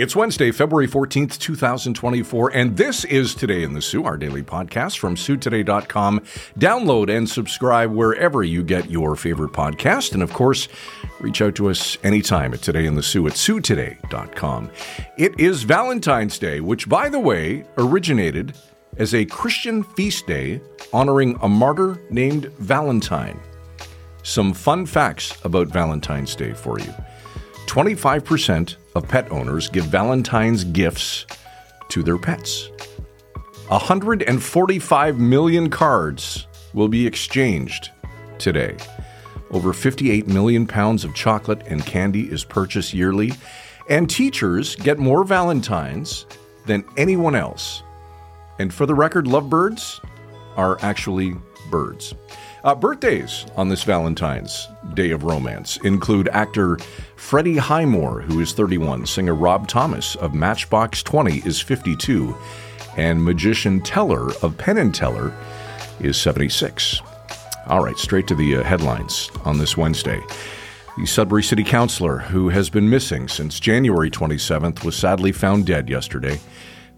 It's Wednesday, February 14th, 2024, and this is Today in the Soo, our daily podcast from SooToday.com. Download and subscribe wherever you get your favorite podcast. And of course, reach out to us anytime at Today in the Soo at SooToday.com. It is Valentine's Day, which, by the way, originated as a Christian feast day honoring a martyr named Valentine. Some fun facts about Valentine's Day for you. 25% of pet owners give Valentine's gifts to their pets. 145 million cards will be exchanged today. Over 58 million pounds of chocolate and candy is purchased yearly, and teachers get more Valentines than anyone else. And for the record, lovebirds are actually birds. Uh, birthdays on this Valentine's Day of Romance include actor Freddie Highmore, who is 31, singer Rob Thomas of Matchbox 20 is 52, and magician Teller of Penn and Teller is 76. All right, straight to the uh, headlines on this Wednesday. The Sudbury City Councilor, who has been missing since January 27th, was sadly found dead yesterday.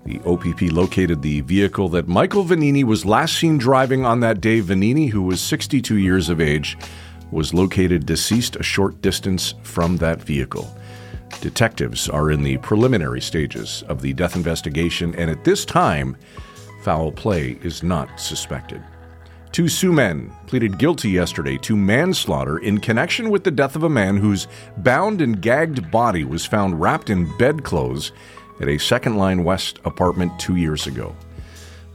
The OPP located the vehicle that Michael Vagnini was last seen driving on that day. Vagnini, who was 62 years of age, was located deceased a short distance from that vehicle. Detectives are in the preliminary stages of the death investigation, and at this time, foul play is not suspected. Two Soo men pleaded guilty yesterday to manslaughter in connection with the death of a man whose bound and gagged body was found wrapped in bedclothes at a Second Line West apartment two years ago.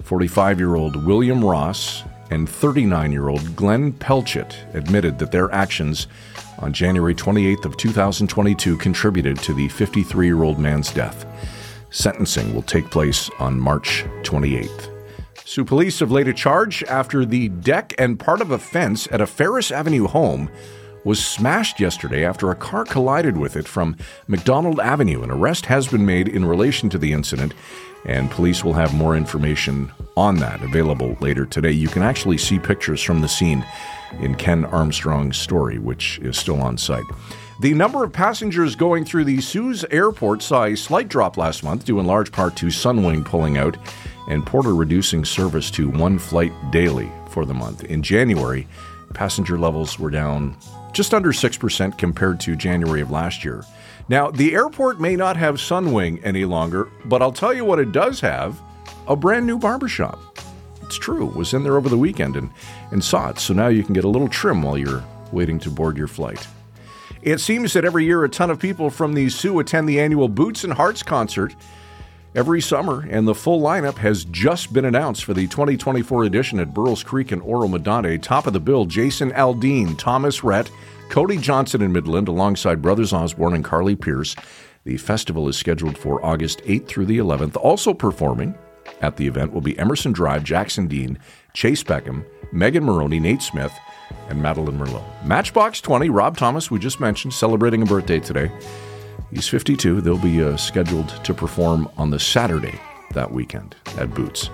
45 year old William Ross and 39 year old Glenn Pelchett admitted that their actions on January 28th of 2022 contributed to the 53 year old man's death. Sentencing will take place on March 28th. Soo police have laid a charge after the deck and part of a fence at a Ferris Avenue home was smashed yesterday after a car collided with it from McDonald Avenue. An arrest has been made in relation to the incident, and police will have more information on that available later today. You can actually see pictures from the scene in Ken Armstrong's story, which is still on site. The number of passengers going through the Soo's airport saw a slight drop last month, due in large part to Sunwing pulling out and Porter reducing service to one flight daily for the month. In January, passenger levels were down just under 6% compared to January of last year. Now, the airport may not have Sunwing any longer, but I'll tell you what it does have a brand new barbershop. It's true, was in there over the weekend and, and saw it, so now you can get a little trim while you're waiting to board your flight. It seems that every year a ton of people from the Soo attend the annual Boots and Hearts concert every summer, and the full lineup has just been announced for the 2024 edition at Burl's Creek and Oro-Medonte. Top of the bill, Jason Aldean, Thomas Rhett, Cody Johnson in Midland, alongside Brothers Osborne and Carly Pearce. The festival is scheduled for August 8th through the 11th. Also performing at the event will be Emerson Drive, Jackson Dean, Chase Beckham, Megan Moroney, Nate Smith, and Madeline Merlo. Matchbox 20, Rob Thomas, we just mentioned, celebrating a birthday today. He's 52. They'll be uh, scheduled to perform on the Saturday that weekend at Boots.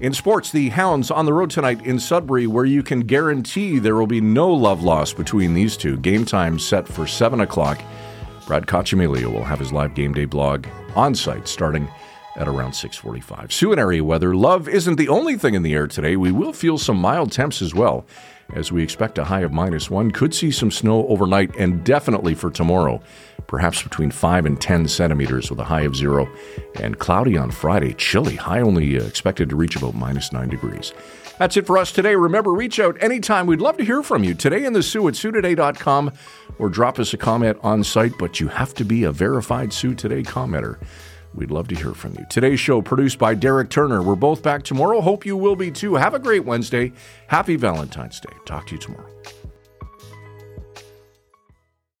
In sports, the Hounds on the road tonight in Sudbury, where you can guarantee there will be no love lost between these two. Game time set for 7 o'clock. Brad Coccimiglio will have his live game day blog on site starting at around 645. Soo and area weather. Love isn't the only thing in the air today. We will feel some mild temps as well, as we expect a high of minus one. Could see some snow overnight and definitely for tomorrow perhaps between 5 and 10 centimeters with a high of zero, and cloudy on Friday, chilly, high only uh, expected to reach about minus 9 degrees. That's it for us today. Remember, reach out anytime. We'd love to hear from you today in the Soo at SooToday.com or drop us a comment on site, but you have to be a verified Soo Today commenter. We'd love to hear from you. Today's show produced by Derek Turner. We're both back tomorrow. Hope you will be too. Have a great Wednesday. Happy Valentine's Day. Talk to you tomorrow.